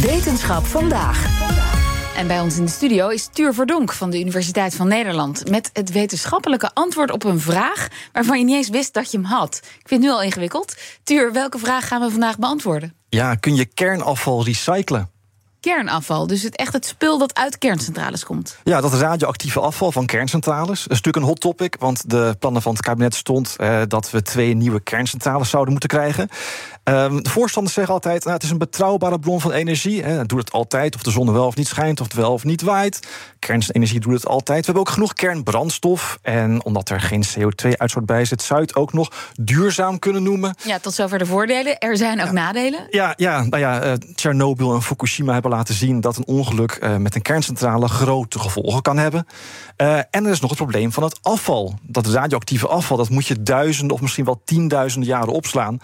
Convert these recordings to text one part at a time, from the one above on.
Wetenschap vandaag. En bij ons in de studio is Tuur Verdonk van de Universiteit van Nederland. Met het wetenschappelijke antwoord op een vraag waarvan je niet eens wist dat je hem had. Ik vind het nu al ingewikkeld. Tuur, welke vraag gaan we vandaag beantwoorden? Ja, kun je kernafval recyclen? Kernafval. Dus het echt het spul dat uit kerncentrales komt. Ja, dat radioactieve afval van kerncentrales. Dat is natuurlijk een hot topic, want de plannen van het kabinet stond eh, dat we twee nieuwe kerncentrales zouden moeten krijgen. Ehm, de voorstanders zeggen altijd: nou, het is een betrouwbare bron van energie. Hè. Het doet het altijd, of de zon wel of niet schijnt, of het wel of niet waait. Kernenergie doet het altijd. We hebben ook genoeg kernbrandstof. En omdat er geen CO2-uitstoot bij zit, zou je het ook nog duurzaam kunnen noemen. Ja, tot zover de voordelen. Er zijn ook nadelen. Ja, ja, nou ja, uh, Tsjernobyl en Fukushima hebben laten zien dat een ongeluk uh, met een kerncentrale grote gevolgen kan hebben. Uh, en er is nog het probleem van het afval. Dat radioactieve afval, dat moet je duizenden of misschien wel tienduizenden jaren opslaan.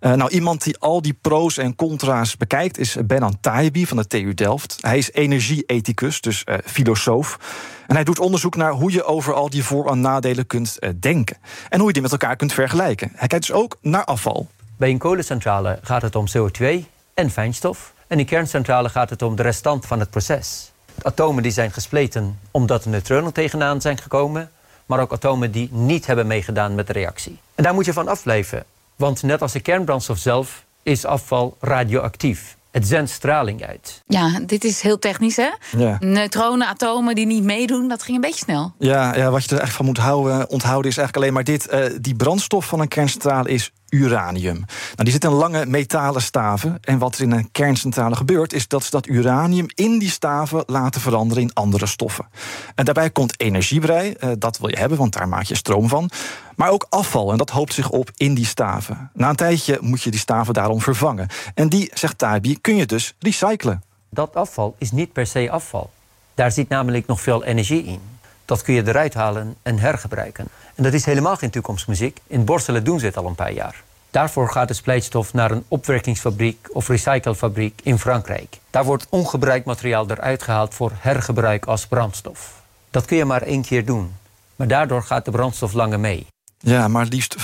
nou, iemand die al die pro's en contra's bekijkt is Benan Tayebi van de TU Delft. Hij is energieethicus, dus filosoof. En hij doet onderzoek naar hoe je over al die voor- en nadelen kunt denken. En hoe je die met elkaar kunt vergelijken. Hij kijkt dus ook naar afval. Bij een kolencentrale gaat het om CO2 en fijnstof. En in kerncentrale gaat het om de restant van het proces. Atomen die zijn gespleten omdat er neutronen tegenaan zijn gekomen, maar ook atomen die niet hebben meegedaan met de reactie. En daar moet je van afblijven, want net als de kernbrandstof zelf is afval radioactief. Het zendt straling uit. Ja, dit is heel technisch, hè? Ja. Neutronen, atomen die niet meedoen, dat ging een beetje snel. Ja, ja wat je er echt van moet houden, onthouden is eigenlijk alleen maar dit. Uh, die brandstof van een kerncentrale is uranium. Nou, die zit in lange metalen staven. En wat er in een kerncentrale gebeurt, is dat ze dat uranium in die staven laten veranderen in andere stoffen. En daarbij komt energie bij. Uh, dat wil je hebben, want daar maak je stroom van. Maar ook afval, en dat hoopt zich op in die staven. Na een tijdje moet je die staven daarom vervangen. En die, zegt Tabi, kun je dus recyclen. Dat afval is niet per se afval. Daar zit namelijk nog veel energie in. Dat kun je eruit halen en hergebruiken. En dat is helemaal geen toekomstmuziek. In Borselen doen ze het al een paar jaar. Daarvoor gaat de splijtstof naar een opwerkingsfabriek of recyclefabriek in Frankrijk. Daar wordt ongebruikt materiaal eruit gehaald voor hergebruik als brandstof. Dat kun je maar één keer doen. Maar daardoor gaat de brandstof langer mee. Ja, maar liefst 95%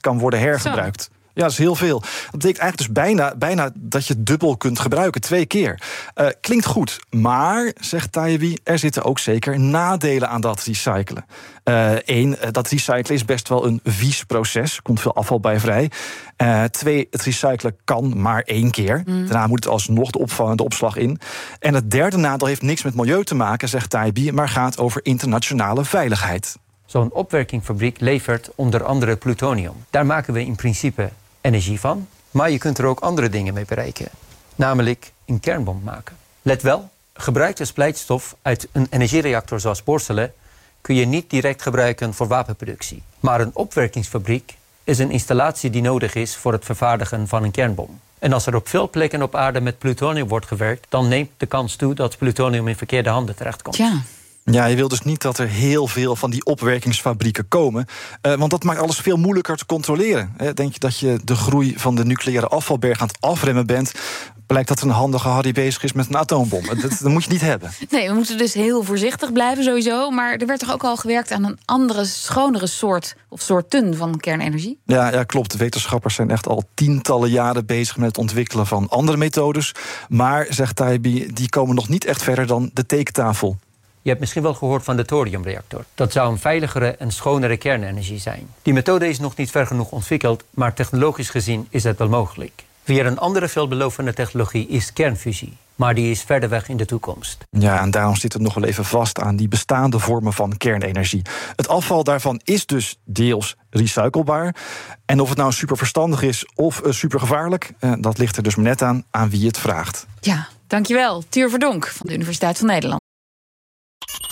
kan worden hergebruikt. Ja, dat is heel veel. Dat betekent eigenlijk dus bijna, bijna dat je dubbel kunt gebruiken, twee keer. Uh, klinkt goed, maar, zegt Tayebi, er zitten ook zeker nadelen aan dat recyclen. Eén, uh, dat recyclen is best wel een vies proces, komt veel afval bij vrij. Uh, twee, het recyclen kan maar één keer. Mm. Daarna moet het alsnog de, opvang, de opslag in. En het derde nadeel heeft niks met milieu te maken, zegt Tayebi, maar gaat over internationale veiligheid. Zo'n opwerkingfabriek levert onder andere plutonium. Daar maken we in principe energie van. Maar je kunt er ook andere dingen mee bereiken. Namelijk een kernbom maken. Let wel, gebruikte splijtstof uit een energiereactor zoals Borselen kun je niet direct gebruiken voor wapenproductie. Maar een opwerkingsfabriek is een installatie die nodig is voor het vervaardigen van een kernbom. En als er op veel plekken op aarde met plutonium wordt gewerkt, dan neemt de kans toe dat plutonium in verkeerde handen terechtkomt. Ja. Ja, je wil dus niet dat er heel veel van die opwerkingsfabrieken komen. Uh, want dat maakt alles veel moeilijker te controleren. Denk je dat je de groei van de nucleaire afvalberg aan het afremmen bent? Blijkt dat een handige Harry bezig is met een atoombom. dat, dat moet je niet hebben. Nee, we moeten dus heel voorzichtig blijven sowieso. Maar er werd toch ook al gewerkt aan een andere, schonere soort of soorten van kernenergie? Ja, ja, klopt. Wetenschappers zijn echt al tientallen jaren bezig met het ontwikkelen van andere methodes. Maar, zegt Taibi, die komen nog niet echt verder dan de tekentafel. Je hebt misschien wel gehoord van de thoriumreactor. Dat zou een veiligere en schonere kernenergie zijn. Die methode is nog niet ver genoeg ontwikkeld, maar technologisch gezien is het wel mogelijk. Weer een andere veelbelovende technologie is kernfusie. Maar die is verder weg in de toekomst. Ja, en daarom zit het nog wel even vast aan die bestaande vormen van kernenergie. Het afval daarvan is dus deels recyclebaar. En of het nou super verstandig is of uh, super gevaarlijk, uh, dat ligt er dus maar net aan aan wie het vraagt. Ja, dankjewel. Tuur Verdonk van de Universiteit van Nederland.